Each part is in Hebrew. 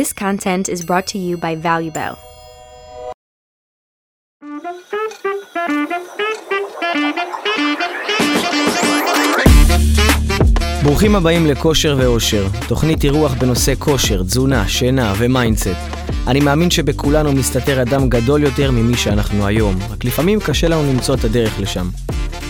This content is brought to you by ValueBell. ברוכים הבאים לכושר ואושר, תוכנית אירוח בנושא כושר, תזונה, שינה ו mindset. אני מאמין שבכולנו מסתתר אדם גדול יותר ממי שאנחנו היום, רק לפעמים קשה לנו למצוא את הדרך לשם.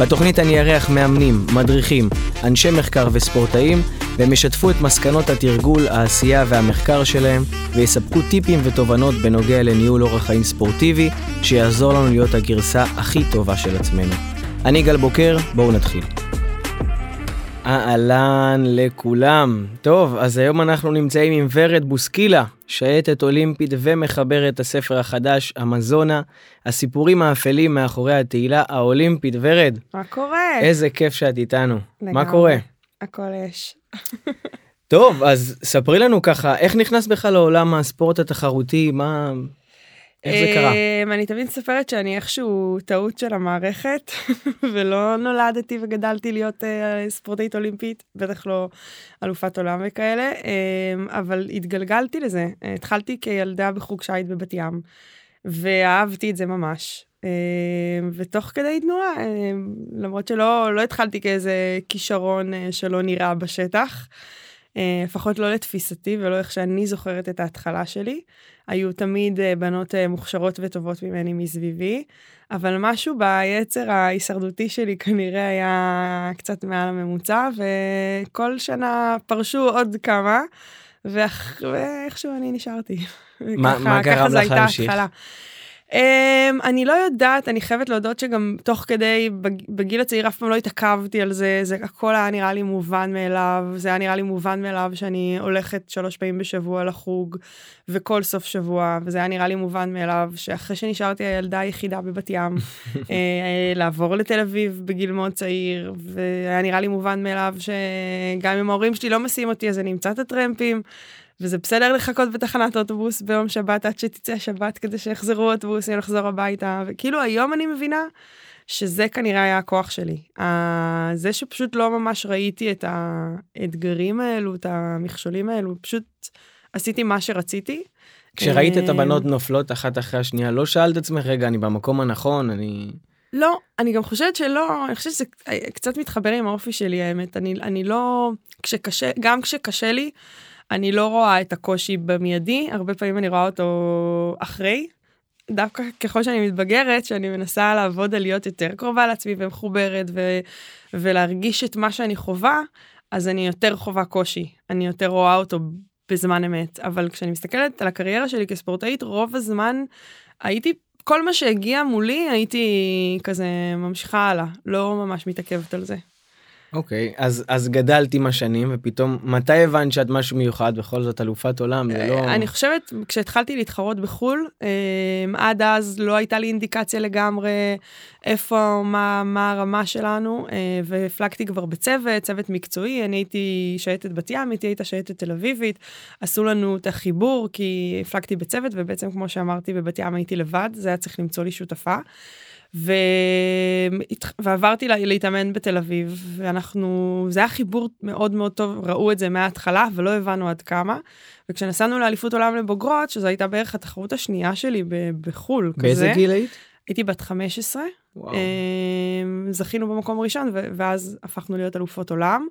בתוכנית אני אארח מאמנים, מדריכים, אנשי מחקר וספורטאים, והם ישתפו את מסקנות התרגול, העשייה והמחקר שלהם, ויספקו טיפים ותובנות בנוגע לניהול אורח חיים ספורטיבי, שיעזור לנו להיות הגרסה הכי טובה של עצמנו. אני גל בוקר, בואו נתחיל. אהלן לכולם. טוב, אז היום אנחנו נמצאים עם ורד בוסקילה, שייטת אולימפית ומחברת הספר החדש, המזונה, הסיפורים האפלים מאחורי התהילה האולימפית. ורד, מה קורה? איזה כיף שאת איתנו. לגמרי. מה קורה? הכל יש. טוב, אז ספרי לנו ככה, איך נכנס בכלל לעולם הספורט התחרותי? מה... איך זה קרה? אמ, אני תמיד מספרת שאני איכשהו טעות של המערכת, ולא נולדתי וגדלתי להיות אה, ספורטאית אולימפית, בטח לא אלופת עולם וכאלה, אמ, אבל התגלגלתי לזה. התחלתי כילדה בחוג שיט בבת ים, ואהבתי את זה ממש. אמ, ותוך כדי תנועה, למרות שלא לא התחלתי כאיזה כישרון אה, שלא נראה בשטח, אה, לפחות לא לתפיסתי ולא איך שאני זוכרת את ההתחלה שלי. היו תמיד אה, בנות אה, מוכשרות וטובות ממני מסביבי, אבל משהו ביצר ההישרדותי שלי כנראה היה קצת מעל הממוצע, וכל שנה פרשו עוד כמה. ואיכשהו אני נשארתי. מה- מה גרם לך להמשיך? Um, אני לא יודעת, אני חייבת להודות שגם תוך כדי, בג- בגיל הצעיר אף פעם לא התעכבתי על זה, זה הכל היה נראה לי מובן מאליו, זה היה נראה לי מובן מאליו שאני הולכת שלוש פעמים בשבוע לחוג, וכל סוף שבוע, וזה היה נראה לי מובן מאליו שאחרי שנשארתי הילדה היחידה בבת ים, אה, לעבור לתל אביב בגיל מאוד צעיר, והיה נראה לי מובן מאליו שגם אם ההורים שלי לא מסיעים אותי אז אני אמצא את הטרמפים. וזה בסדר לחכות בתחנת אוטובוס ביום שבת עד שתצא השבת כדי שיחזרו אוטובוסים לחזור הביתה וכאילו היום אני מבינה שזה כנראה היה הכוח שלי. זה שפשוט לא ממש ראיתי את האתגרים האלו את המכשולים האלו פשוט עשיתי מה שרציתי. כשראית את אה, הבנות נופלות אחת אחרי השנייה, לא שאלת עצמך, רגע, אני במקום הנכון, אני... לא, אני גם חושבת שלא, אני חושבת שזה קצת מתחבר עם האופי שלי האמת, אני, אני לא, כשקשה, גם כשקשה לי, אני לא רואה את הקושי במיידי, הרבה פעמים אני רואה אותו אחרי. דווקא ככל שאני מתבגרת, שאני מנסה לעבוד על להיות יותר קרובה לעצמי ומחוברת ו, ולהרגיש את מה שאני חווה, אז אני יותר חווה קושי, אני יותר רואה אותו בזמן אמת. אבל כשאני מסתכלת על הקריירה שלי כספורטאית, רוב הזמן הייתי כל מה שהגיע מולי הייתי כזה ממשיכה הלאה, לא ממש מתעכבת על זה. אוקיי, אז, אז גדלת עם השנים, ופתאום, מתי הבנת שאת משהו מיוחד, בכל זאת אלופת עולם, זה לא... אני חושבת, כשהתחלתי להתחרות בחו"ל, אמ, עד אז לא הייתה לי אינדיקציה לגמרי איפה, מה, מה הרמה שלנו, אה, והפלגתי כבר בצוות, צוות מקצועי, אני הייתי שייטת בת ים, הייתי הייתה שייטת תל אביבית, עשו לנו את החיבור, כי הפלגתי בצוות, ובעצם כמו שאמרתי, בבת ים הייתי לבד, זה היה צריך למצוא לי שותפה. ו... ועברתי לה- להתאמן בתל אביב, ואנחנו, זה היה חיבור מאוד מאוד טוב, ראו את זה מההתחלה, ולא הבנו עד כמה. וכשנסענו לאליפות עולם לבוגרות, שזו הייתה בערך התחרות השנייה שלי ב- בחו"ל, באיזה כזה, גיל היית? הייתי בת 15, וואו. אמ, זכינו במקום הראשון, ו- ואז הפכנו להיות אלופות עולם,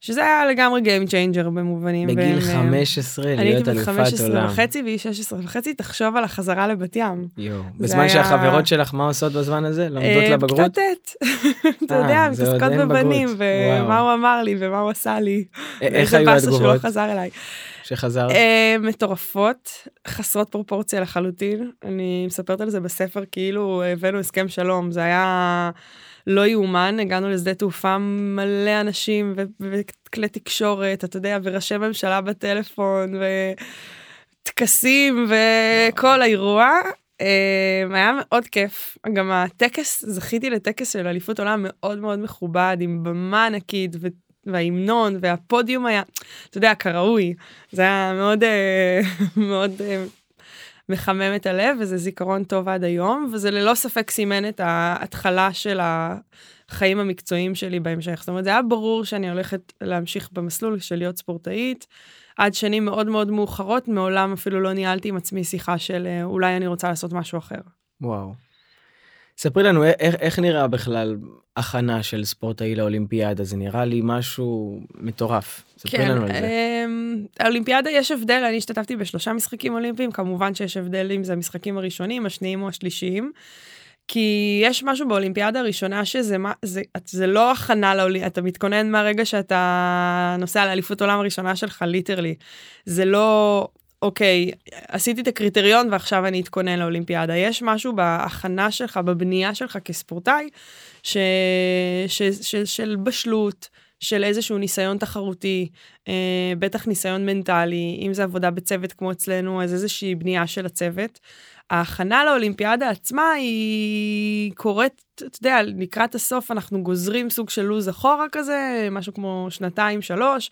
שזה היה לגמרי Game Changer במובנים. בגיל בין, אמ, 15 אני הייתי להיות בת אלופת 15 עולם. וחצי והיא 16 וחצי, תחשוב על החזרה לבת ים. יואו. בזמן היה- שהחברות שלך, מה עושות בזמן הזה? לומדות אה, לבגרות? בכיתה ט', אתה אה, יודע, מתעסקות בבנים. ומה. הוא אמר לי ומה הוא עשה לי. א- איך היו באסה שהוא לא התגובות חזר אליי. שחזרת? אה, מטורפות, חסרות פרופורציה לחלוטין. אני מספרת על זה בספר כאילו הבאנו הסכם שלום, זה היה לא יאומן, הגענו לשדה תעופה מלא אנשים וכלי תקשורת, אתה יודע, וראשי ממשלה בטלפון, וטקסים וכל האירוע. אה, היה מאוד כיף, גם הטקס, זכיתי לטקס של אליפות עולם מאוד מאוד מכובד, עם במה ענקית וההמנון והפודיום היה, אתה יודע, כראוי. זה היה מאוד, אה, מאוד אה, מחמם את הלב, וזה זיכרון טוב עד היום, וזה ללא ספק סימן את ההתחלה של החיים המקצועיים שלי בהמשך. זאת אומרת, זה היה ברור שאני הולכת להמשיך במסלול של להיות ספורטאית. עד שנים מאוד מאוד מאוחרות, מעולם אפילו לא ניהלתי עם עצמי שיחה של אולי אני רוצה לעשות משהו אחר. וואו. ספרי לנו איך, איך נראה בכלל הכנה של ספורטאי לאולימפיאדה, זה נראה לי משהו מטורף. ספרי כן, לנו על זה. אמ, האולימפיאדה יש הבדל, אני השתתפתי בשלושה משחקים אולימפיים, כמובן שיש הבדל אם זה המשחקים הראשונים, השניים או השלישיים. כי יש משהו באולימפיאדה הראשונה שזה מה, זה, זה לא הכנה לאולימפיאדה, אתה מתכונן מהרגע שאתה נוסע לאליפות עולם הראשונה שלך, literally. זה לא, אוקיי, עשיתי את הקריטריון ועכשיו אני אתכונן לאולימפיאדה. יש משהו בהכנה שלך, בבנייה שלך כספורטאי, ש, ש, ש, של בשלות, של איזשהו ניסיון תחרותי, אה, בטח ניסיון מנטלי, אם זה עבודה בצוות כמו אצלנו, אז איזושהי בנייה של הצוות. ההכנה לאולימפיאדה עצמה היא קורית, אתה יודע, לקראת הסוף אנחנו גוזרים סוג של לו"ז אחורה כזה, משהו כמו שנתיים, שלוש,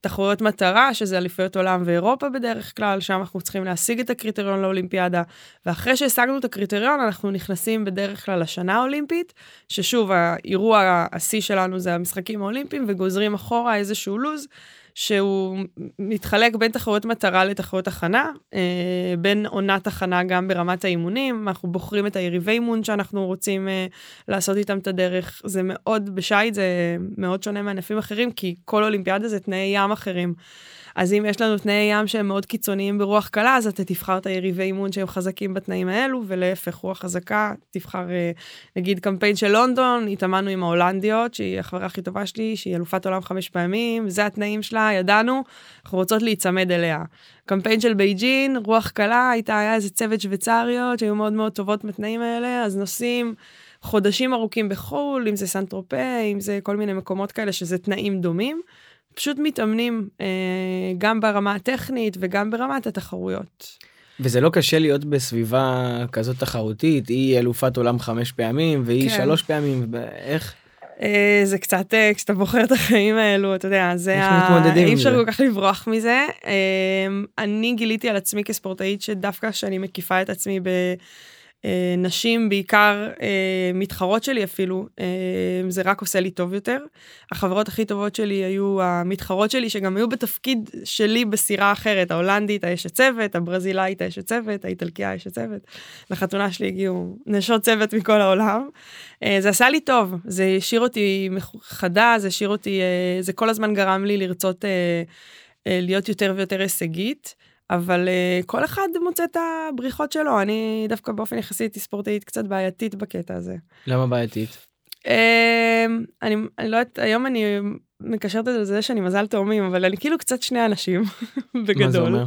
תחרויות מטרה, שזה אליפויות עולם ואירופה בדרך כלל, שם אנחנו צריכים להשיג את הקריטריון לאולימפיאדה, ואחרי שהשגנו את הקריטריון, אנחנו נכנסים בדרך כלל לשנה האולימפית, ששוב, האירוע השיא שלנו זה המשחקים האולימפיים, וגוזרים אחורה איזשהו לו"ז. שהוא מתחלק בין תחרויות מטרה לתחרויות הכנה, אה, בין עונת הכנה גם ברמת האימונים, אנחנו בוחרים את היריבי אימון שאנחנו רוצים אה, לעשות איתם את הדרך, זה מאוד, בשייט זה מאוד שונה מענפים אחרים, כי כל אולימפיאדה זה תנאי ים אחרים. אז אם יש לנו תנאי ים שהם מאוד קיצוניים ברוח קלה, אז אתה תבחר את היריבי אימון שהם חזקים בתנאים האלו, ולהפך, רוח חזקה, תבחר אה, נגיד קמפיין של לונדון, התאמנו עם ההולנדיות, שהיא החברה הכי טובה שלי, שהיא אלופת עולם חמש פעמים, זה התנאים שלה, ידענו, אנחנו רוצות להיצמד אליה. קמפיין של בייג'ין, רוח קלה, הייתה, היה איזה צוות שוויצריות שהיו מאוד מאוד טובות בתנאים האלה, אז נוסעים חודשים ארוכים בחו"ל, אם זה סן טרופה, אם זה כל מיני מקומות כאלה שזה תנאים דומים. פשוט מתאמנים אה, גם ברמה הטכנית וגם ברמת התחרויות. וזה לא קשה להיות בסביבה כזאת תחרותית, היא אלופת עולם חמש פעמים והיא כן. שלוש פעמים, איך? אה, זה קצת, אה, כשאתה בוחר את החיים האלו, אתה יודע, זה עם אי אפשר? כל כך לברוח מזה. אה, אני גיליתי על עצמי כספורטאית שדווקא כשאני מקיפה את עצמי ב... אה, נשים בעיקר אה, מתחרות שלי אפילו אה, זה רק עושה לי טוב יותר. החברות הכי טובות שלי היו המתחרות שלי שגם היו בתפקיד שלי בסירה אחרת ההולנדית האשת צוות הברזילאית האשת צוות האיטלקיה האשת צוות. לחתונה שלי הגיעו נשות צוות מכל העולם. זה עשה לי טוב זה השאיר אותי חדה זה השאיר אותי זה כל הזמן גרם לי לרצות להיות יותר ויותר הישגית. אבל uh, כל אחד מוצא את הבריחות שלו, אני דווקא באופן יחסי הייתי ספורטאית קצת בעייתית בקטע הזה. למה בעייתית? Uh, אני, אני לא יודעת, היום אני מקשרת את זה לזה שאני מזל תאומים, אבל אני כאילו קצת שני אנשים, בגדול. מה זה אומר?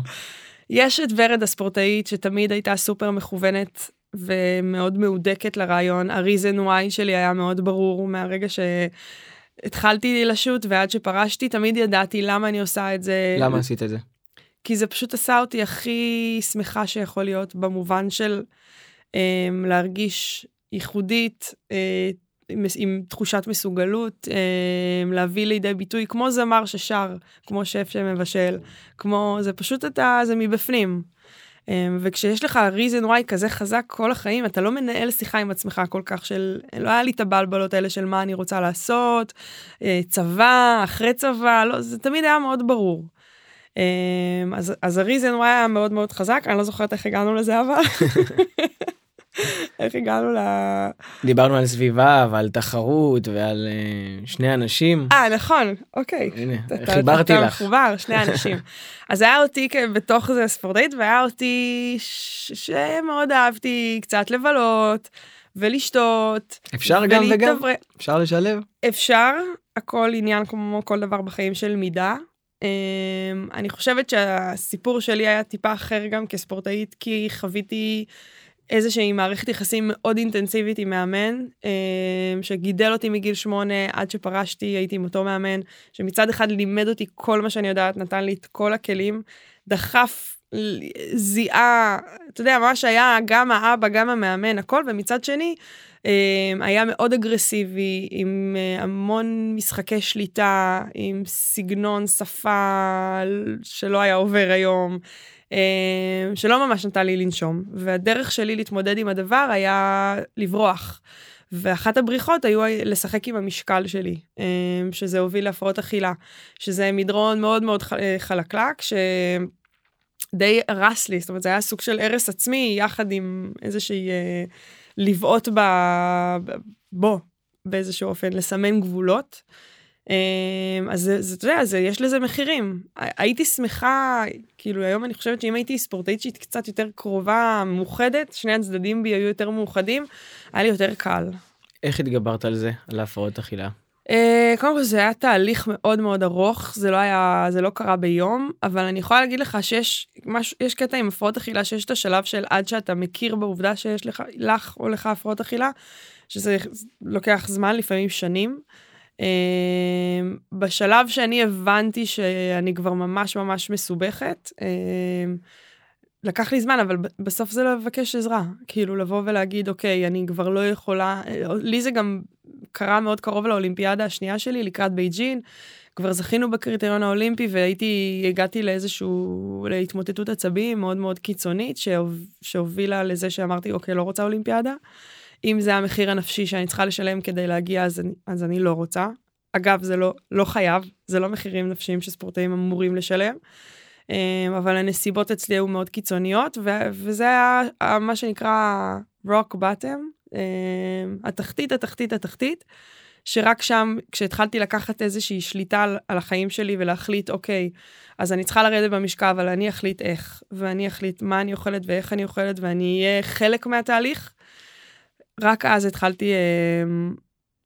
יש את ורד הספורטאית שתמיד הייתה סופר מכוונת ומאוד מהודקת לרעיון, ה-reason why שלי היה מאוד ברור מהרגע שהתחלתי לשוט ועד שפרשתי, תמיד ידעתי למה אני עושה את זה. למה עשית את זה? כי זה פשוט עשה אותי הכי שמחה שיכול להיות במובן של אה, להרגיש ייחודית, אה, עם, עם תחושת מסוגלות, אה, להביא לידי ביטוי כמו זמר ששר, כמו שף שמבשל, כמו, זה פשוט אתה, זה מבפנים. אה, וכשיש לך reason why כזה חזק כל החיים, אתה לא מנהל שיחה עם עצמך כל כך של, לא היה לי את הבלבלות האלה של מה אני רוצה לעשות, אה, צבא, אחרי צבא, לא, זה תמיד היה מאוד ברור. אמ, אז, אז הריזן וואי היה מאוד מאוד חזק, אני לא זוכרת איך הגענו לזה אבל. איך הגענו ל... דיברנו על סביבה ועל תחרות ועל uh, שני אנשים. אה נכון, אוקיי. הנה, אתה- חיברתי אתה לך. מחובר, שני אנשים. אז היה אותי בתוך זה ספורטאית, והיה אותי ש- שמאוד אהבתי קצת לבלות ולשתות. אפשר גם וגם? אפשר לשלב? אפשר, הכל עניין כמו כל דבר בחיים של מידה. Um, אני חושבת שהסיפור שלי היה טיפה אחר גם כספורטאית, כי חוויתי איזושהי מערכת יחסים מאוד אינטנסיבית עם מאמן, um, שגידל אותי מגיל שמונה עד שפרשתי, הייתי עם אותו מאמן, שמצד אחד לימד אותי כל מה שאני יודעת, נתן לי את כל הכלים, דחף, זיהה, אתה יודע, ממש היה גם האבא, גם המאמן, הכל, ומצד שני, Um, היה מאוד אגרסיבי, עם uh, המון משחקי שליטה, עם סגנון שפה שלא היה עובר היום, um, שלא ממש נתן לי לנשום. והדרך שלי להתמודד עם הדבר היה לברוח. ואחת הבריחות היו לשחק עם המשקל שלי, שזה הוביל להפרעות אכילה, שזה מדרון מאוד מאוד חלקלק, ש... די הרס לי, זאת אומרת זה היה סוג של הרס עצמי יחד עם איזושהי אה, לבעוט ב... בו באיזשהו אופן, לסמן גבולות. אה, אז זה, אתה יודע, יש לזה מחירים. הייתי שמחה, כאילו היום אני חושבת שאם הייתי ספורטאית שהיא קצת יותר קרובה, מאוחדת, שני הצדדים בי היו יותר מאוחדים, היה לי יותר קל. איך התגברת על זה, על ההפרעות אכילה? Uh, קודם כל זה היה תהליך מאוד מאוד ארוך, זה לא היה, זה לא קרה ביום, אבל אני יכולה להגיד לך שיש משהו, יש קטע עם הפרעות אכילה שיש את השלב של עד שאתה מכיר בעובדה שיש לך, לך או לך הפרעות אכילה, שזה לוקח זמן, לפעמים שנים. אה, בשלב שאני הבנתי שאני כבר ממש ממש מסובכת, אה, לקח לי זמן, אבל בסוף זה לבקש עזרה. כאילו, לבוא ולהגיד, אוקיי, אני כבר לא יכולה... לי זה גם קרה מאוד קרוב לאולימפיאדה השנייה שלי, לקראת בייג'ין. כבר זכינו בקריטריון האולימפי והייתי, הגעתי לאיזשהו, להתמוטטות עצבים מאוד מאוד קיצונית, שהובילה לזה שאמרתי, אוקיי, לא רוצה אולימפיאדה. אם זה המחיר הנפשי שאני צריכה לשלם כדי להגיע, אז אני, אז אני לא רוצה. אגב, זה לא, לא חייב, זה לא מחירים נפשיים שספורטאים אמורים לשלם. אמ, אבל הנסיבות אצלי היו מאוד קיצוניות, וזה היה מה שנקרא rock bottom, התחתית, התחתית, התחתית, שרק שם, כשהתחלתי לקחת איזושהי שליטה על, על החיים שלי ולהחליט, אוקיי, אז אני צריכה לרדת במשקל, אבל אני אחליט איך, ואני אחליט מה אני אוכלת ואיך אני אוכלת, ואני אהיה חלק מהתהליך, רק אז התחלתי אמ,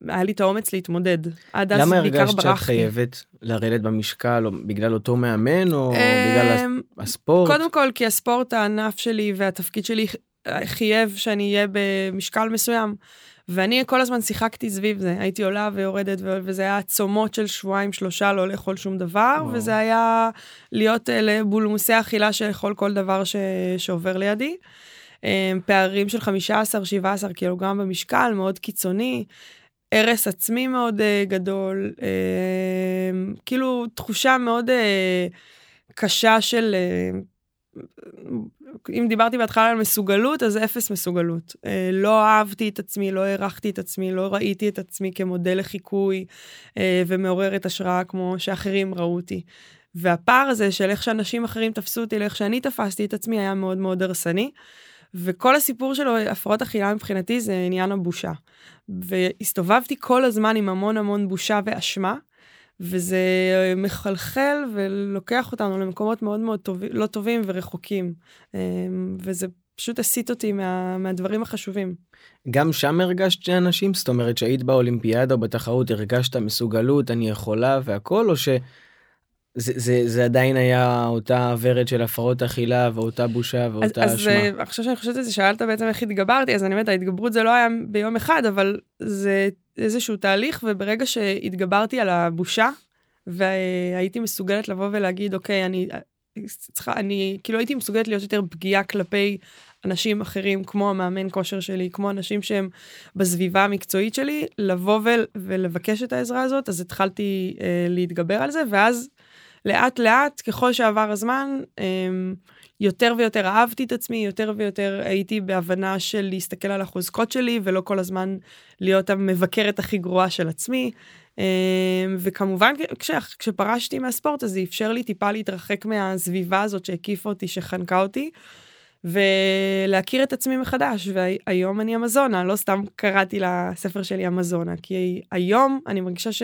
היה לי את האומץ להתמודד. עד אז בעיקר ברחתי. למה הרגשת שאת חייבת לרדת במשקל, או בגלל אותו מאמן, או בגלל אמ, הספורט? קודם כל, כי הספורט, הענף שלי והתפקיד שלי חייב שאני אהיה במשקל מסוים. ואני כל הזמן שיחקתי סביב זה, הייתי עולה ויורדת, וזה היה צומות של שבועיים שלושה לא לאכול שום דבר, וואו. וזה היה להיות לבולמוסי אכילה שאכול כל דבר ש... שעובר לידי. אמ, פערים של 15-17 קילוגרם במשקל, מאוד קיצוני. הרס עצמי מאוד uh, גדול, uh, כאילו תחושה מאוד uh, קשה של, uh, אם דיברתי בהתחלה על מסוגלות, אז אפס מסוגלות. Uh, לא אהבתי את עצמי, לא הערכתי את עצמי, לא ראיתי את עצמי כמודל לחיקוי uh, ומעוררת השראה כמו שאחרים ראו אותי. והפער הזה של איך שאנשים אחרים תפסו אותי לאיך שאני תפסתי את עצמי היה מאוד מאוד הרסני. וכל הסיפור שלו, הפרעות אכילה מבחינתי זה עניין הבושה. והסתובבתי כל הזמן עם המון המון בושה ואשמה, וזה מחלחל ולוקח אותנו למקומות מאוד מאוד טוב, לא טובים ורחוקים. אמ, וזה פשוט הסיט אותי מה, מהדברים החשובים. גם שם הרגשת שאנשים, זאת אומרת שהיית באולימפיאדה או בתחרות, הרגשת מסוגלות, אני יכולה והכל, או ש... זה, זה, זה עדיין היה אותה ורד של הפרעות אכילה ואותה בושה ואותה אז, אשמה. אז עכשיו שאני חושבת על זה, שאלת בעצם איך התגברתי, אז אני אומרת, ההתגברות זה לא היה ביום אחד, אבל זה איזשהו תהליך, וברגע שהתגברתי על הבושה, והייתי מסוגלת לבוא ולהגיד, אוקיי, אני צריכה, אני כאילו הייתי מסוגלת להיות יותר פגיעה כלפי אנשים אחרים, כמו המאמן כושר שלי, כמו אנשים שהם בסביבה המקצועית שלי, לבוא ולבקש את העזרה הזאת, אז התחלתי אה, להתגבר על זה, ואז לאט לאט, ככל שעבר הזמן, אמ, יותר ויותר אהבתי את עצמי, יותר ויותר הייתי בהבנה של להסתכל על החוזקות שלי, ולא כל הזמן להיות המבקרת הכי גרועה של עצמי. אמ, וכמובן, כש, כשפרשתי מהספורט, אז זה אפשר לי טיפה להתרחק מהסביבה הזאת שהקיפה אותי, שחנקה אותי. ולהכיר את עצמי מחדש, והיום אני אמזונה, לא סתם קראתי לספר שלי אמזונה, כי היום אני מרגישה ש...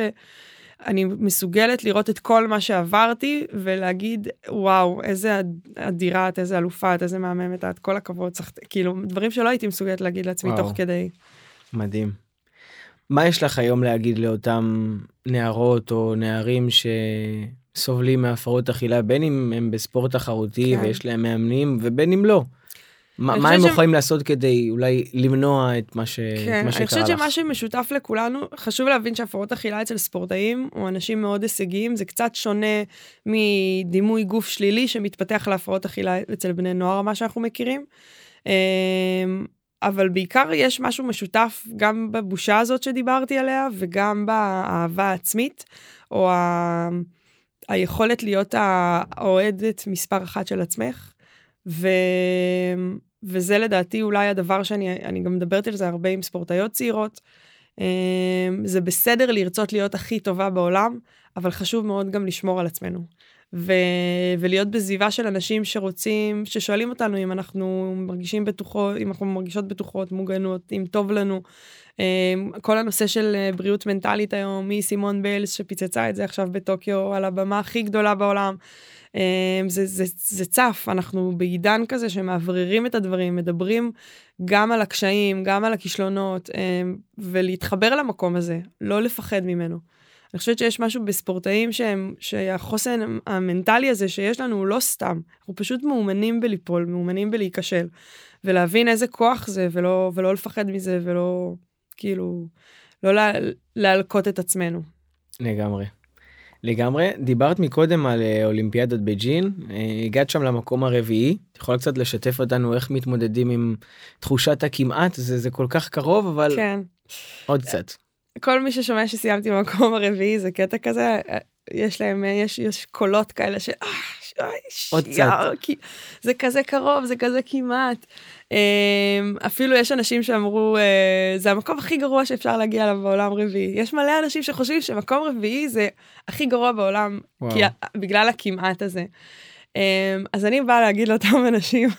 אני מסוגלת לראות את כל מה שעברתי ולהגיד וואו איזה אדירה את איזה אלופה את איזה מהממת את כל הכבוד צריך כאילו דברים שלא הייתי מסוגלת להגיד לעצמי וואו. תוך כדי. מדהים. מה יש לך היום להגיד לאותם נערות או נערים שסובלים מהפרעות אכילה בין אם הם בספורט תחרותי כן. ויש להם מאמנים ובין אם לא. מה, מה הם ש... יכולים לעשות כדי אולי למנוע את מה. כן, שקרה לך? אני חושבת שמה שמשותף לכולנו, חשוב להבין שהפרעות אכילה אצל ספורטאים או אנשים מאוד הישגיים, זה קצת שונה מדימוי גוף שלילי שמתפתח להפרעות אכילה אצל בני נוער, מה שאנחנו מכירים. אמ, אבל בעיקר יש משהו משותף גם בבושה הזאת שדיברתי עליה וגם באהבה העצמית, או ה... היכולת להיות האוהדת מספר אחת של עצמך. ו... וזה לדעתי אולי הדבר שאני אני גם מדברת על זה הרבה עם ספורטאיות צעירות. אה, זה בסדר לרצות להיות הכי טובה בעולם, אבל חשוב מאוד גם לשמור על עצמנו. ו... ולהיות בסביבה של אנשים שרוצים, ששואלים אותנו אם אנחנו מרגישים בטוחות, אם אנחנו מרגישות בטוחות, מוגנות, אם טוב לנו. אמ, כל הנושא של אה, בריאות מנטלית היום, מסימון ביילס שפיצצה את זה עכשיו בטוקיו על הבמה הכי גדולה בעולם. אמ, זה, זה, זה צף, אנחנו בעידן כזה שמאווררים את הדברים, מדברים גם על הקשיים, גם על הכישלונות, אמ, ולהתחבר למקום הזה, לא לפחד ממנו. אני חושבת שיש משהו בספורטאים שהם, שהחוסן המנטלי הזה שיש לנו הוא לא סתם, אנחנו פשוט מאומנים בליפול, מאומנים בלהיכשל. ולהבין איזה כוח זה, ולא, ולא לפחד מזה, ולא, כאילו, לא לה, להלקות את עצמנו. לגמרי. לגמרי. דיברת מקודם על אה, אולימפיאדת בייג'ין, אה, הגעת שם למקום הרביעי, את יכולה קצת לשתף אותנו איך מתמודדים עם תחושת הכמעט, זה, זה כל כך קרוב, אבל כן. עוד קצת. כל מי ששומע שסיימתי במקום הרביעי זה קטע כזה יש להם יש יש קולות כאלה של אה, עוד קצת. זה כזה קרוב זה כזה כמעט. אמ, אפילו יש אנשים שאמרו אה, זה המקום הכי גרוע שאפשר להגיע אליו בעולם רביעי. יש מלא אנשים שחושבים שמקום רביעי זה הכי גרוע בעולם כי בגלל הכמעט הזה. אמ, אז אני באה להגיד לאותם אנשים.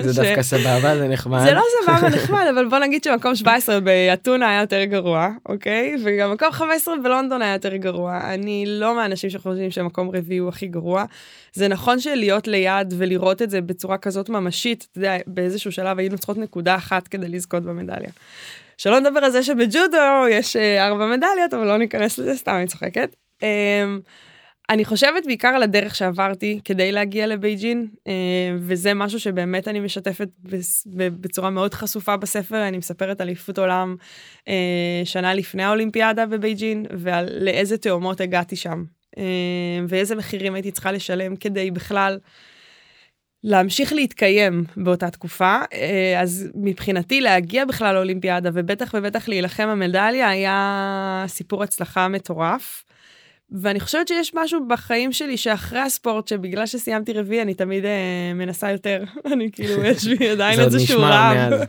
זה דווקא סבבה זה נחמד. זה לא סבבה נחמד אבל בוא נגיד שמקום 17 באתונה היה יותר גרוע אוקיי וגם מקום 15 בלונדון היה יותר גרוע אני לא מהאנשים שחושבים שמקום רביעי הוא הכי גרוע. זה נכון שלהיות ליד ולראות את זה בצורה כזאת ממשית אתה יודע באיזשהו שלב היינו צריכות נקודה אחת כדי לזכות במדליה. שלא נדבר על זה שבג'ודו יש אה, ארבע מדליות אבל לא ניכנס לזה סתם אני צוחקת. אני חושבת בעיקר על הדרך שעברתי כדי להגיע לבייג'ין, אה, וזה משהו שבאמת אני משתפת בצורה מאוד חשופה בספר, אני מספרת על אליפות עולם אה, שנה לפני האולימפיאדה בבייג'ין, ועל לאיזה תאומות הגעתי שם, אה, ואיזה מחירים הייתי צריכה לשלם כדי בכלל להמשיך להתקיים באותה תקופה, אז מבחינתי להגיע בכלל לאולימפיאדה, ובטח ובטח להילחם המדליה, היה סיפור הצלחה מטורף. ואני חושבת שיש משהו בחיים שלי שאחרי הספורט, שבגלל שסיימתי רביעי, אני תמיד אה, מנסה יותר. אני כאילו, יש לי עדיין איזשהו רב.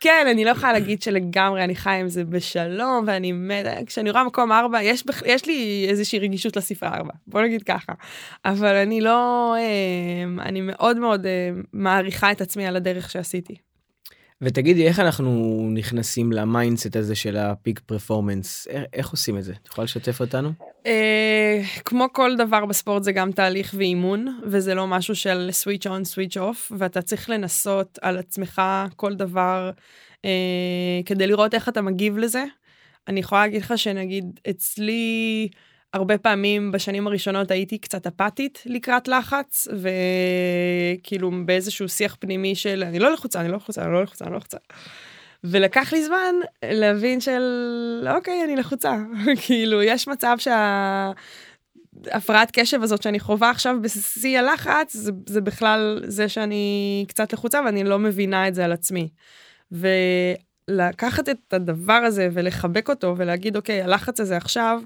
כן, אני לא יכולה להגיד שלגמרי אני חי עם זה בשלום, ואני מת, כשאני רואה מקום ארבע, יש. יש לי איזושהי רגישות לספרה ארבע, בוא נגיד ככה. אבל אני לא, אה, אני מאוד מאוד אה, מעריכה את עצמי על הדרך שעשיתי. ותגידי איך אנחנו נכנסים ל mindset הזה של ה peak performance איך, עושים את זה את יכולה לשתף אותנו. אה, כמו כל דבר בספורט זה גם תהליך ואימון וזה לא משהו של switch on switch off ואתה צריך לנסות על עצמך כל דבר אה, כדי לראות איך אתה מגיב לזה. אני יכולה להגיד לך שנגיד אצלי. הרבה פעמים בשנים הראשונות הייתי קצת אפתית לקראת לחץ, וכאילו באיזשהו שיח פנימי של אני לא לחוצה, אני לא לחוצה, אני לא לחוצה, אני לא לחוצה. ולקח לי זמן להבין של אוקיי, אני לחוצה. כאילו, יש מצב שה... הפרעת קשב הזאת שאני חווה עכשיו בשיא הלחץ, זה, זה בכלל זה שאני קצת לחוצה ואני לא מבינה את זה על עצמי. ולקחת את הדבר הזה ולחבק אותו ולהגיד, אוקיי, הלחץ הזה עכשיו,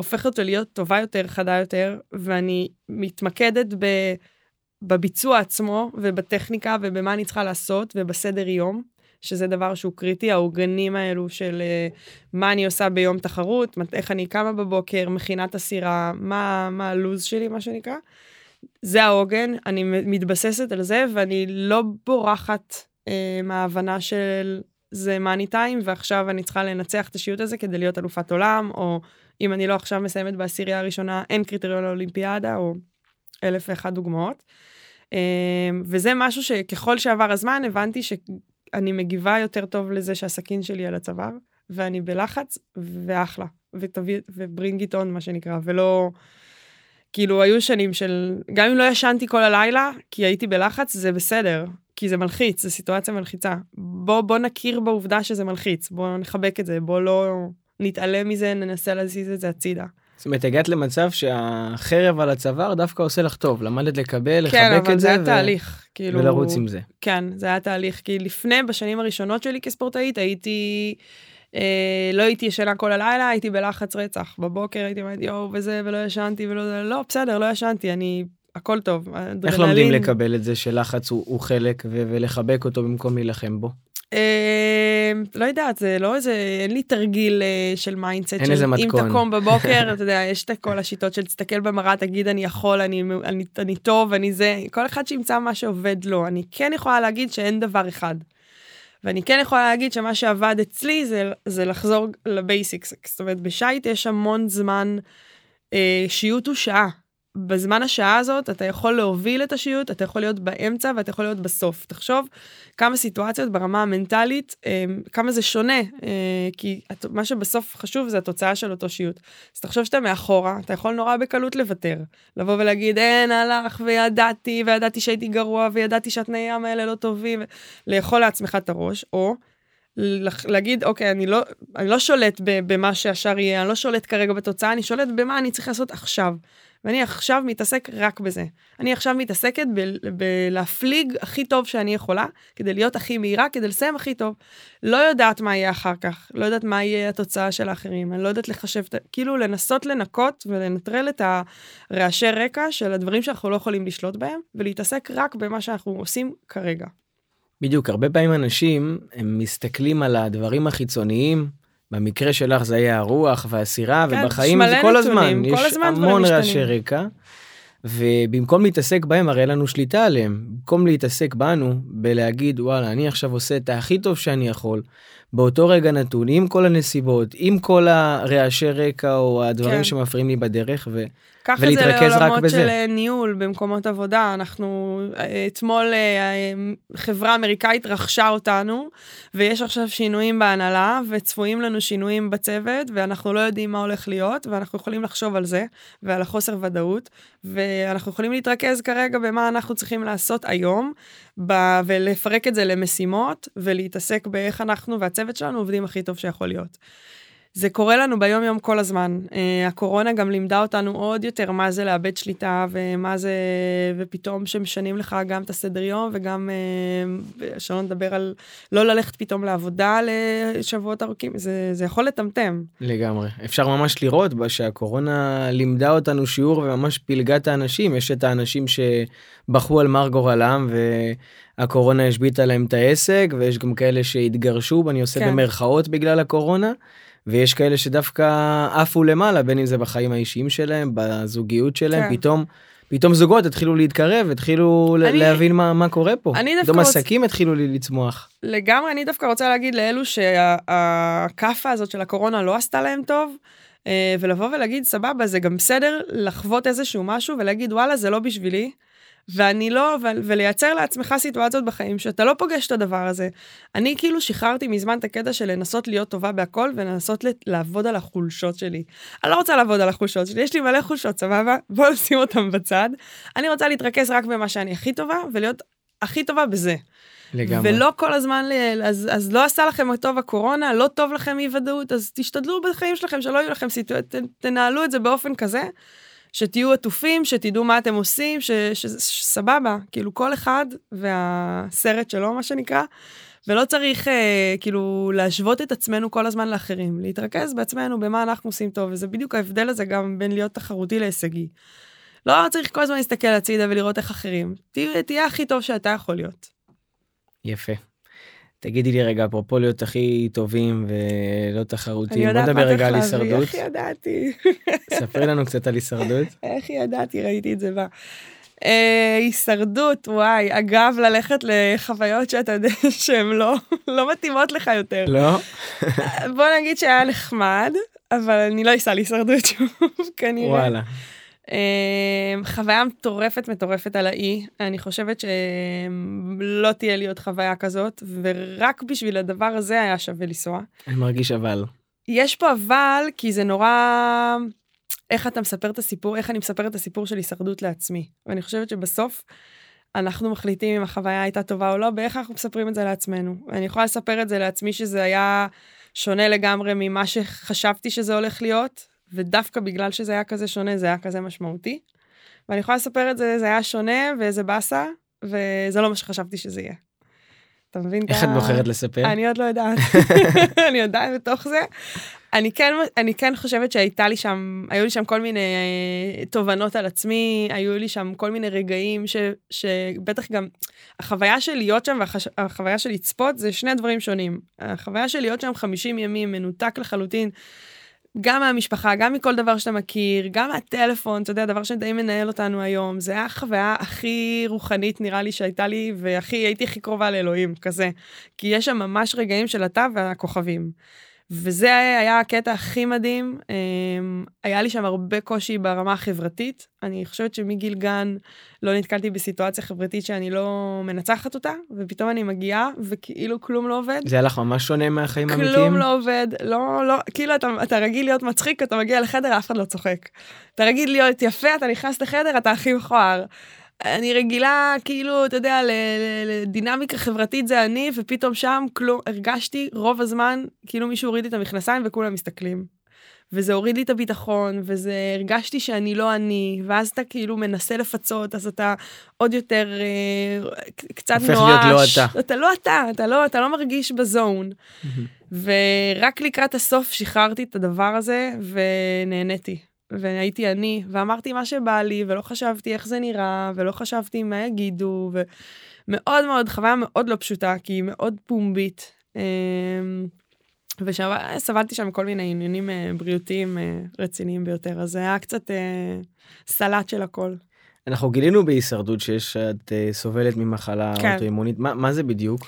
הופך אותו להיות טובה יותר, חדה יותר, ואני מתמקדת ב, בביצוע עצמו ובטכניקה ובמה אני צריכה לעשות ובסדר יום, שזה דבר שהוא קריטי, העוגנים האלו של uh, מה אני עושה ביום תחרות, איך אני קמה בבוקר, מכינה את הסירה, מה, מה הלו"ז שלי, מה שנקרא. זה העוגן, אני מתבססת על זה, ואני לא בורחת uh, מההבנה של זה מאני טיים, ועכשיו אני צריכה לנצח את השיעוט הזה כדי להיות אלופת עולם, או אם אני לא עכשיו מסיימת בעשירייה הראשונה, אין קריטריון לאולימפיאדה, או אלף ואחת דוגמאות. אמ, וזה משהו שככל שעבר הזמן הבנתי שאני מגיבה יותר טוב לזה שהסכין שלי על הצוואר, ואני בלחץ, ואחלה, ותביא, ו bring it מה שנקרא, ולא... כאילו היו שנים של גם אם לא ישנתי כל הלילה כי הייתי בלחץ זה בסדר כי זה מלחיץ זה סיטואציה מלחיצה בוא בוא נכיר בעובדה שזה מלחיץ בוא נחבק את זה בוא לא נתעלם מזה, ננסה להזיז את זה הצידה. זאת אומרת, הגעת למצב שהחרב על הצוואר דווקא עושה לך טוב, למדת לקבל, לחבק כן, את זה. כן, אבל זה היה ו... תהליך, כאילו... ולרוץ עם זה. כן, זה היה תהליך, כי לפני, בשנים הראשונות שלי כספורטאית, הייתי... אה, לא הייתי ישנה כל הלילה, הייתי בלחץ רצח. בבוקר הייתי אומרת יואו וזה, ולא ישנתי ולא זה, לא, בסדר, לא ישנתי, אני הכל טוב. איך אדרנלין. לומדים לקבל את זה שלחץ הוא, הוא חלק ו- ולחבק אותו במקום להילחם בו? אה, לא יודעת, זה לא איזה, אין לי תרגיל אה, של mindset, אין איזה אם מתכון. תקום בבוקר, אתה יודע, יש את כל השיטות של תסתכל במראה, תגיד אני יכול, אני, אני, אני טוב, אני זה, כל אחד שימצא מה שעובד לו. אני כן יכולה להגיד שאין דבר אחד. ואני כן יכולה להגיד שמה שעבד אצלי זה, זה לחזור ל basics. זאת אומרת, בשייט יש המון זמן, אה, שיוט הוא שעה. בזמן השעה הזאת אתה יכול להוביל את השיוט, אתה יכול להיות באמצע ואתה יכול להיות בסוף. תחשוב כמה סיטואציות ברמה המנטלית, אה, כמה זה שונה, אה, כי מה שבסוף חשוב זה התוצאה של אותו שיוט. אז תחשוב שאתה מאחורה, אתה יכול נורא בקלות לוותר. לבוא ולהגיד אין הלך וידעתי וידעתי שהייתי גרוע וידעתי שהתנאים האלה לא טובים, לאכול לעצמך את הראש, או להגיד אוקיי אני לא אני לא שולט במה שהשאר יהיה אני לא שולט כרגע בתוצאה אני שולט במה אני צריך לעשות עכשיו. ואני עכשיו מתעסק רק בזה. אני עכשיו מתעסקת בלהפליג הכי טוב שאני יכולה, כדי להיות הכי מהירה, כדי לסיים הכי טוב. לא יודעת מה יהיה אחר כך, לא יודעת מה יהיה התוצאה של האחרים, אני לא יודעת לחשב, כאילו לנסות לנקות ולנטרל את הרעשי רקע של הדברים שאנחנו לא יכולים לשלוט בהם, ולהתעסק רק במה שאנחנו עושים כרגע. בדיוק, הרבה פעמים אנשים הם מסתכלים על הדברים החיצוניים, במקרה שלך זה היה הרוח והסירה, כן, ובחיים זה כל נתונים, הזמן, כל יש הזמן המון. רעשי רקע, ובמקום להתעסק בהם הרי אין לנו שליטה עליהם, במקום להתעסק בנו, בלהגיד וואלה אני עכשיו עושה את הכי טוב שאני יכול, באותו רגע נתון, עם כל הנסיבות, עם כל הרעשי רקע או הדברים כן. שמפריעים לי בדרך, ו... קח את זה לעולמות בזה. של אה, ניהול במקומות עבודה. אנחנו, אה, אתמול אה, חברה אמריקאית רכשה אותנו, ויש עכשיו שינויים בהנהלה, וצפויים לנו שינויים בצוות, ואנחנו לא יודעים מה הולך להיות, ואנחנו יכולים לחשוב על זה, ועל החוסר ודאות, ואנחנו יכולים להתרכז כרגע במה אנחנו צריכים לעשות היום, ב- ולפרק את זה למשימות, ולהתעסק באיך אנחנו והצוות שלנו עובדים הכי טוב שיכול להיות. זה קורה לנו ביום יום כל הזמן. Uh, הקורונה גם לימדה אותנו עוד יותר מה זה לאבד שליטה ומה זה, ופתאום שמשנים לך גם את הסדר יום וגם, uh, שלא נדבר על לא ללכת פתאום לעבודה לשבועות ארוכים, זה, זה יכול לטמטם. לגמרי אפשר ממש לראות בה שהקורונה לימדה אותנו שיעור וממש פילגה את האנשים יש את האנשים שבחרו על מר גורלם והקורונה השביתה להם את העסק ויש גם כאלה שהתגרשו ואני עושה כן. במרכאות בגלל הקורונה ויש כאלה שדווקא עפו למעלה בין אם זה בחיים האישיים שלהם בזוגיות שלהם כן. פתאום. פתאום זוגות התחילו להתקרב התחילו אני- להבין מה מה קורה פה. אני דווקא פתאום רוצ- עסקים התחילו לי לצמוח. לגמרי, אני דווקא רוצה להגיד לאלו שהכאפה הזאת של הקורונה לא עשתה להם טוב, אה, ולבוא ולהגיד, סבבה, זה גם בסדר לחוות איזשהו משהו ולהגיד, וואלה, זה לא בשבילי. ואני לא, ו- ולייצר לעצמך סיטואציות בחיים שאתה לא פוגש את הדבר הזה. אני כאילו שחררתי מזמן את הקטע של לנסות להיות טובה בהכל ולנסות לעבוד על החולשות שלי. אני לא רוצה לעבוד על החולשות שלי, יש לי מלא חולשות, סבבה? בוא נשים אותן בצד. אני רוצה להתרכז רק במה שאני הכי טובה ולהיות הכי טובה בזה. לגמרי. ולא כל הזמן, ל- אז, אז לא עשה לכם טוב הקורונה, לא טוב לכם אי ודאות, אז תשתדלו בחיים שלכם שלא יהיו לכם סיטואציות, תנהלו את זה באופן כזה, שתהיו עטופים, שתדעו מה אתם עושים, שסבבה, כאילו כל אחד והסרט שלו, מה שנקרא, ולא צריך אה, כאילו להשוות את עצמנו כל הזמן לאחרים, להתרכז בעצמנו במה אנחנו עושים טוב, וזה בדיוק ההבדל הזה גם בין להיות תחרותי להישגי. לא צריך כל הזמן להסתכל הצידה ולראות איך אחרים, תהיה, תהיה הכי טוב שאתה יכול להיות. יפה. תגידי לי רגע אפרופו להיות הכי טובים ולא אני תחרותיים בוא יודעת נדבר מה רגע על צריך להביא, הישרדות איך ידעתי? ספרי לנו קצת על הישרדות איך ידעתי? ראיתי את זה בא. אה, הישרדות, וואי, אגב, ללכת לחוויות שאתה יודע שהן לא, לא מתאימות לך יותר. לא בוא נגיד שהיה נחמד, אבל אני לא אסע להישרדות שוב, כנראה. וואלה חוויה מטורפת מטורפת על האי, אני חושבת שלא תהיה לי עוד חוויה כזאת, ורק בשביל הדבר הזה היה שווה לנסוע. אני מרגיש אבל יש פה אבל, כי זה נורא... איך אתה מספר את הסיפור, איך אני מספר את הסיפור של הישרדות לעצמי. ואני חושבת שבסוף אנחנו מחליטים אם החוויה הייתה טובה או לא, באיך אנחנו מספרים את זה לעצמנו. אני יכולה לספר את זה לעצמי שזה היה שונה לגמרי ממה שחשבתי שזה הולך להיות, ודווקא בגלל שזה היה כזה שונה, זה היה כזה משמעותי. ואני יכולה לספר את זה, זה היה שונה וזה באסה, וזה לא מה שחשבתי שזה יהיה. אתה מבין? איך את בוחרת לספר? אני עוד לא יודעת. אני עדיין בתוך זה. אני כן, אני כן חושבת שהייתה לי שם, היו לי שם כל מיני אה, תובנות על עצמי, היו לי שם כל מיני רגעים ש, שבטח גם החוויה של להיות שם והחוויה של לצפות זה שני דברים שונים. החוויה של להיות שם 50 ימים מנותק לחלוטין. גם מהמשפחה, גם מכל דבר שאתה מכיר, גם מהטלפון, אתה יודע, דבר שדי מנהל אותנו היום, זה היה החוויה הכי רוחנית נראה לי שהייתה לי, והכי, הייתי הכי קרובה לאלוהים, כזה. כי יש שם ממש רגעים של אתה והכוכבים. וזה היה הקטע הכי מדהים. אמ, היה לי שם הרבה קושי ברמה החברתית. אני חושבת שמגיל גן לא נתקלתי בסיטואציה חברתית שאני לא מנצחת אותה, ופתאום אני מגיעה וכאילו כלום לא עובד. זה היה לך ממש שונה מהחיים האמיתיים? כלום לא עובד, לא, לא, כאילו אתה, אתה רגיל להיות מצחיק, אתה מגיע לחדר, אף אחד לא צוחק. אתה רגיל להיות יפה, אתה נכנס לחדר, אתה הכי מכוער. אני רגילה כאילו אתה יודע לדינמיקה חברתית זה אני ופתאום שם כלום הרגשתי רוב הזמן כאילו מישהו הוריד לי את המכנסיים וכולם מסתכלים. וזה הוריד לי את הביטחון וזה הרגשתי שאני לא אני ואז אתה כאילו מנסה לפצות אז אתה עוד יותר אה, קצת נואש. הופך להיות לא אתה. אתה לא אתה אתה לא אתה לא מרגיש בזון. ורק לקראת הסוף שחררתי את הדבר הזה ונהניתי והייתי אני, ואמרתי מה שבא לי, ולא חשבתי איך זה נראה, ולא חשבתי מה יגידו, ומאוד מאוד, חוויה מאוד לא פשוטה, כי היא מאוד פומבית. אמ, וסבלתי שם כל מיני עניינים אה, בריאותיים אה, רציניים ביותר, אז זה היה קצת אה, סלט של הכל. אנחנו גילינו בהישרדות שיש, את סובלת ממחלה כן. אוטואימונית, מה, מה זה בדיוק?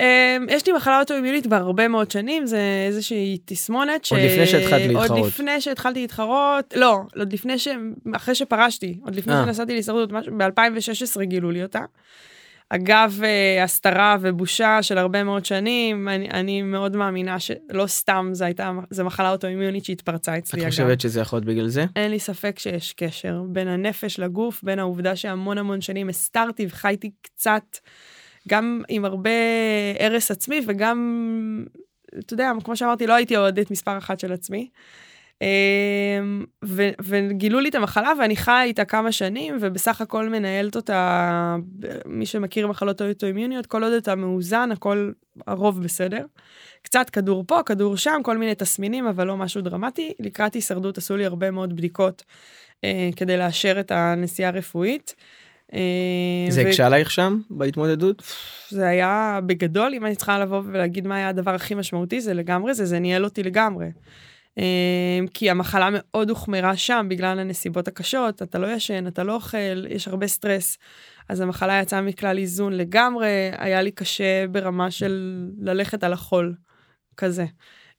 Um, יש לי מחלה אוטואימיונית כבר הרבה מאוד שנים, זה איזושהי תסמונת ש... עוד לפני שהתחלת להתחרות. עוד לפני שהתחלתי להתחרות, לא, עוד לפני ש... אחרי שפרשתי, עוד לפני אה. שנסעתי להישרדות, ב-2016 גילו לי אותה. אגב אה, הסתרה ובושה של הרבה מאוד שנים, אני, אני מאוד מאמינה שלא סתם זו הייתה, זו מחלה אוטואימיונית שהתפרצה אצלי. את חושבת שזה יכול להיות בגלל זה? אין לי ספק שיש קשר בין הנפש לגוף, בין העובדה שהמון המון שנים הסתרתי וחייתי קצת. גם עם הרבה הרס עצמי וגם, אתה יודע, כמו שאמרתי, לא הייתי אוהדת מספר אחת של עצמי. אמ, ו- וגילו לי את המחלה ואני חיה איתה כמה שנים ובסך הכל מנהלת אותה מי שמכיר מחלות אוטואימיוניות כל עוד אתה מאוזן הכל הרוב בסדר. קצת כדור פה כדור שם כל מיני תסמינים אבל לא משהו דרמטי לקראת הישרדות עשו לי הרבה מאוד בדיקות אה, כדי לאשר את הנסיעה הרפואית. אה, זה הקשה עלייך שם בהתמודדות? זה היה בגדול אם אני צריכה לבוא ולהגיד מה היה הדבר הכי משמעותי זה לגמרי זה זה ניהל אותי לגמרי. אה, כי המחלה מאוד הוחמרה שם בגלל הנסיבות הקשות אתה לא ישן אתה לא אוכל יש הרבה סטרס אז המחלה יצאה מכלל איזון לגמרי היה לי קשה ברמה של ללכת על החול כזה.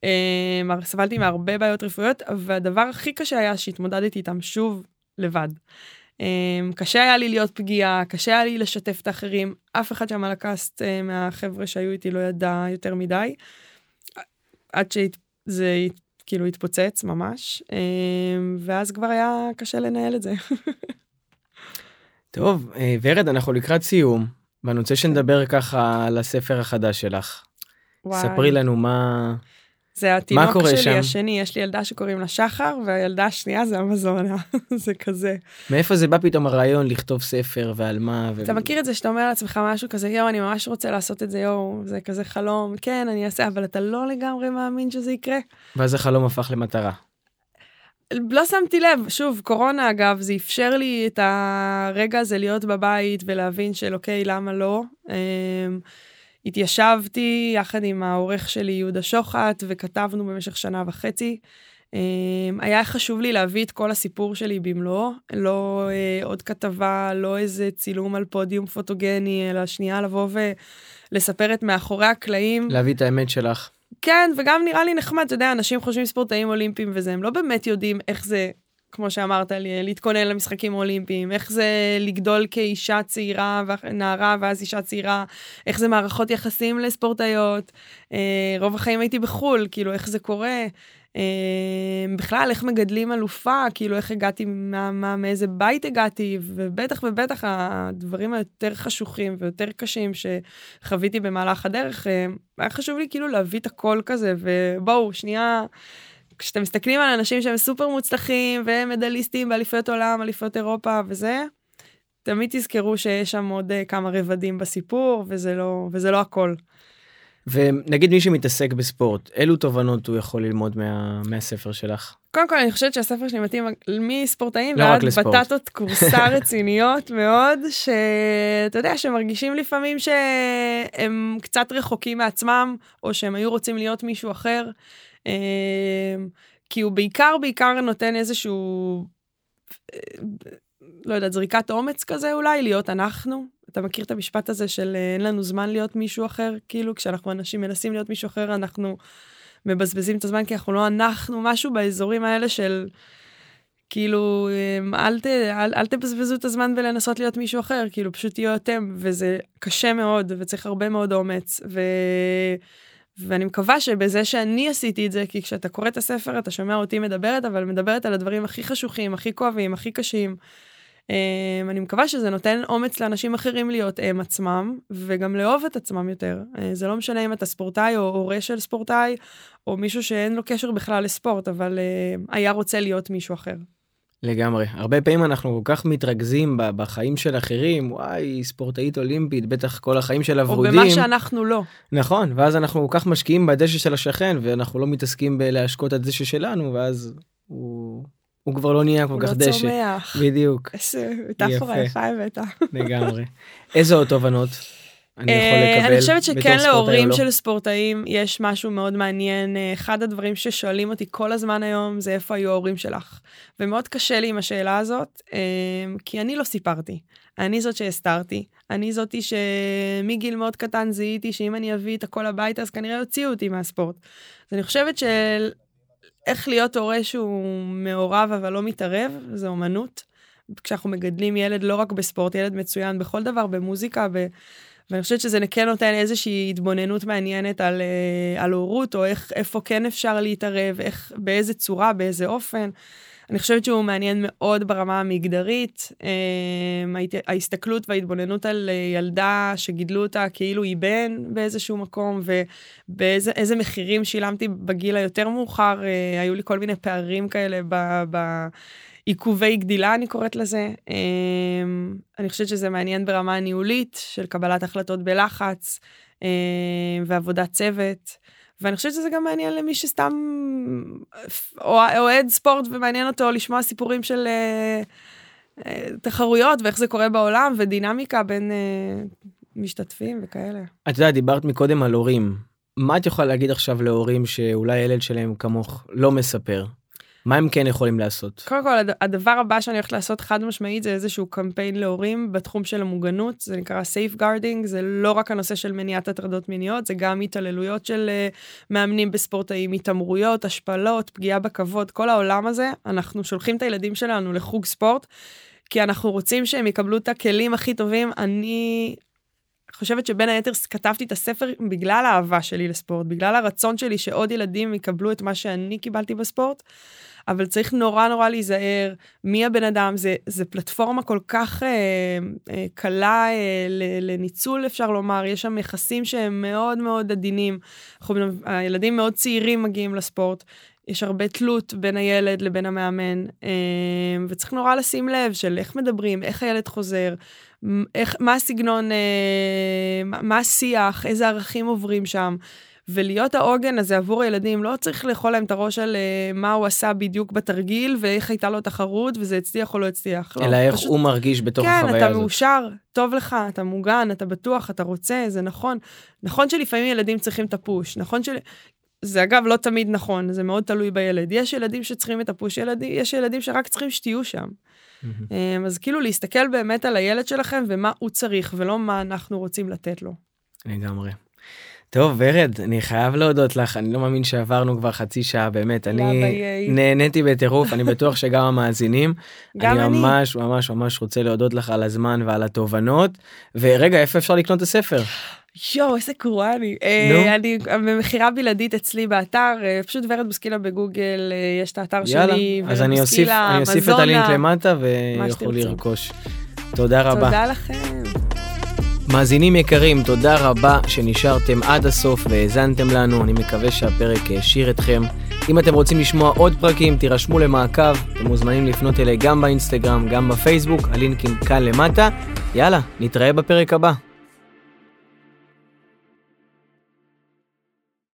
אה, סבלתי מהרבה בעיות רפואיות והדבר הכי קשה היה שהתמודדתי איתם שוב לבד. Um, קשה היה לי להיות פגיעה, קשה היה לי לשתף את האחרים, אף אחד שם על הקאסט uh, מהחבר'ה שהיו איתי לא ידע יותר מדי, עד שזה כאילו התפוצץ ממש, um, ואז כבר היה קשה לנהל את זה. טוב, אה, ורד, אנחנו לקראת סיום, ואני רוצה שנדבר ככה על הספר החדש שלך. וואי. ספרי לנו מה... זה התינוק שלי שם? השני, יש לי ילדה שקוראים לה שחר, והילדה השנייה זה אמזונה, זה כזה. מאיפה זה בא פתאום הרעיון לכתוב ספר ועל מה? ו... אתה מכיר את זה שאתה אומר לעצמך משהו כזה, יואו, אני ממש רוצה לעשות את זה, יואו, זה כזה חלום, כן, אני אעשה, אבל אתה לא לגמרי מאמין שזה יקרה. ואז החלום הפך למטרה. לא שמתי לב, שוב, קורונה אגב, זה אפשר לי את הרגע הזה להיות בבית ולהבין של אוקיי, למה לא. התיישבתי יחד עם העורך שלי יהודה שוחט וכתבנו במשך שנה וחצי. אמ, היה חשוב לי להביא את כל הסיפור שלי במלואו, לא אה, עוד כתבה, לא איזה צילום על פודיום פוטוגני, אלא שנייה לבוא ולספר את מאחורי הקלעים. להביא את האמת שלך. כן, וגם נראה לי נחמד, אתה יודע, אנשים חושבים ספורטאים אולימפיים וזה, הם לא באמת יודעים איך זה כמו שאמרת להתכונן למשחקים האולימפיים, איך זה לגדול כאישה צעירה, נערה ואז אישה צעירה, איך זה מערכות יחסים לספורטאיות, אה, רוב החיים הייתי בחו"ל, כאילו איך זה קורה, אה, בכלל איך מגדלים אלופה, כאילו איך הגעתי, מה, מה, מאיזה בית הגעתי, ובטח ובטח הדברים היותר חשוכים ויותר קשים שחוויתי במהלך הדרך, אה, היה חשוב לי כאילו להביא את הכל כזה, ובואו, שנייה. כשאתם מסתכלים על אנשים שהם סופר מוצלחים והם מדליסטים באליפויות עולם, אליפויות אירופה וזה, תמיד תזכרו שיש שם עוד אה, כמה רבדים בסיפור, וזה לא, וזה לא הכל. ונגיד מי שמתעסק בספורט, אילו תובנות הוא יכול ללמוד מה, מהספר שלך? קודם כל אני חושבת שהספר שלי מתאים מספורטאים לא ועד. בטטות כורסה רציניות מאוד, שאתה יודע, שמרגישים לפעמים שהם קצת רחוקים מעצמם, או שהם היו רוצים להיות מישהו אחר. אה, כי הוא בעיקר בעיקר נותן איזשהו, אה, לא יודעת, זריקת אומץ כזה אולי, להיות אנחנו. אתה מכיר את המשפט הזה של אה, אין לנו זמן להיות מישהו אחר? כאילו, כשאנחנו אנשים מנסים להיות מישהו אחר, אנחנו מבזבזים את הזמן כי אנחנו לא אנחנו, משהו באזורים האלה של כאילו, אמ, אל, ת, אל, אל תבזבזו את הזמן בלנסות להיות מישהו אחר, כאילו, פשוט תהיו אתם, וזה קשה מאוד, וצריך הרבה מאוד אומץ, ו... ואני מקווה שבזה שאני עשיתי את זה, כי כשאתה קורא את הספר אתה שומע אותי מדברת, אבל מדברת על הדברים הכי חשוכים, הכי כואבים, הכי קשים. Um, אני מקווה שזה נותן אומץ לאנשים אחרים להיות הם עצמם, וגם לאהוב את עצמם יותר. Uh, זה לא משנה אם אתה ספורטאי או הורה של ספורטאי, או מישהו שאין לו קשר בכלל לספורט, אבל uh, היה רוצה להיות מישהו אחר. לגמרי. הרבה פעמים אנחנו כל כך מתרכזים בחיים של אחרים, וואי, ספורטאית אולימפית, בטח כל החיים שלה או ורודים. במה שאנחנו לא. נכון, ואז אנחנו כל כך משקיעים בדשא של השכן, ואנחנו לא מתעסקים בלהשקות את הדשא שלנו, ואז הוא, הוא כבר לא נהיה כל הוא כך לא דשא. צומח. בדיוק, איזה מטאפורה. יפה הבאת. לגמרי. איזה עוד תובנות אני יכול אה, לקבל אני חושבת שכן או להורים לא? של ספורטאים יש משהו מאוד מעניין. אה, אחד הדברים ששואלים אותי כל הזמן היום זה איפה היו ההורים שלך. ומאוד קשה לי עם השאלה הזאת, אה, כי אני לא סיפרתי. אני זאת שהסתרתי. אני זאתי שמגיל מאוד קטן זיהיתי שאם אני אביא את הכל הביתה אז כנראה יוציאו אותי מהספורט. אז אני חושבת של איך להיות הורה שהוא מעורב אבל לא מתערב, זה אומנות. כשאנחנו מגדלים ילד לא רק בספורט, ילד מצוין בכל דבר, במוזיקה, ב... ואני חושבת שזה כן נותן איזושהי התבוננות מעניינת על, אה, על הורות, או איך, איפה כן אפשר להתערב, איך, באיזה צורה, באיזה אופן. אני חושבת שהוא מעניין מאוד ברמה המגדרית. אה, ההסתכלות וההתבוננות על אה, ילדה שגידלו אותה כאילו היא בן באיזשהו מקום, ובאיזה איזה מחירים שילמתי בגיל היותר מאוחר. היו לי כל מיני פערים כאלה ב... ב עיכובי גדילה, אני קוראת לזה. אמ, אני חושבת שזה מעניין ברמה הניהולית של קבלת החלטות בלחץ אמ, ועבודת צוות. ואני חושבת שזה גם מעניין למי שסתם אוה- אוהד ספורט ומעניין אותו לשמוע סיפורים של אה, אה, תחרויות ואיך זה קורה בעולם ודינמיקה בין אה, משתתפים וכאלה. את יודעת, דיברת מקודם על הורים. מה את יכולה להגיד עכשיו להורים שאולי הילד שלהם כמוך לא מספר? מה הם כן יכולים לעשות? קודם כל, הד- הדבר הבא שאני הולכת לעשות חד משמעית זה איזשהו קמפיין להורים בתחום של המוגנות, זה נקרא safeguarding, זה לא רק הנושא של מניעת הטרדות מיניות, זה גם התעללויות של uh, מאמנים בספורטאים, התעמרויות, השפלות, פגיעה בכבוד, כל העולם הזה, אנחנו שולחים את הילדים שלנו לחוג ספורט, כי אנחנו רוצים שהם יקבלו את הכלים הכי טובים. אני חושבת שבין היתר כתבתי את הספר בגלל האהבה שלי לספורט, בגלל הרצון שלי שעוד ילדים יקבלו את מה שאני קיבלתי בספורט. אבל צריך נורא נורא להיזהר מי הבן אדם, זה, זה פלטפורמה כל כך אה, אה, קלה אה, לניצול אפשר לומר, יש שם יחסים שהם מאוד מאוד עדינים. הילדים מאוד צעירים מגיעים לספורט, יש הרבה תלות בין הילד לבין המאמן, אה, וצריך נורא לשים לב של איך מדברים, איך הילד חוזר, איך, מה הסגנון, אה, מה השיח, איזה ערכים עוברים שם. ולהיות העוגן הזה עבור הילדים, לא צריך לאכול להם את הראש על אה, מה הוא עשה בדיוק בתרגיל, ואיך הייתה לו תחרות, וזה הצליח או לא הצליח. לא, אלא איך פשוט- הוא מרגיש בתוך כן, החוויה אתה הזאת. מאושר, טוב לך, אתה מוגן, אתה בטוח, אתה רוצה, זה נכון. נכון שלפעמים ילדים צריכים את הפוש, נכון של... זה אגב לא תמיד נכון, זה מאוד תלוי בילד. יש ילדים שצריכים את הפוש, ילד... יש ילדים שרק צריכים שתהיו שם. אה, אז כאילו להסתכל באמת על הילד שלכם ומה הוא צריך, ולא מה אנחנו רוצים לתת לו. לגמרי. טוב, ורד, אני חייב להודות לך, אני לא מאמין שעברנו כבר חצי שעה, באמת, אני. נהניתי בטירוף, אני בטוח שגם המאזינים. גם אני. ממש ממש ממש רוצה להודות לך על הזמן ועל התובנות. ורגע, איפה אפשר לקנות את הספר? יואו, איזה גרועה אני. נו. אה, אני במכירה בלעדית אצלי באתר, אה, פשוט ורד בוסקילה בגוגל, אה, יש את האתר יאללה, שלי, אז ורד אני אוסיף, אני את. הלינק למטה ויוכלו שתרצו. לרכוש. תודה רבה. תודה לכם. מאזינים יקרים, תודה רבה שנשארתם עד הסוף והאזנתם לנו, אני מקווה שהפרק העשיר אתכם. אם אתם רוצים לשמוע עוד פרקים, תירשמו למעקב, אתם מוזמנים לפנות אליי גם באינסטגרם, גם בפייסבוק, הלינקים כאן למטה. יאללה, נתראה בפרק הבא.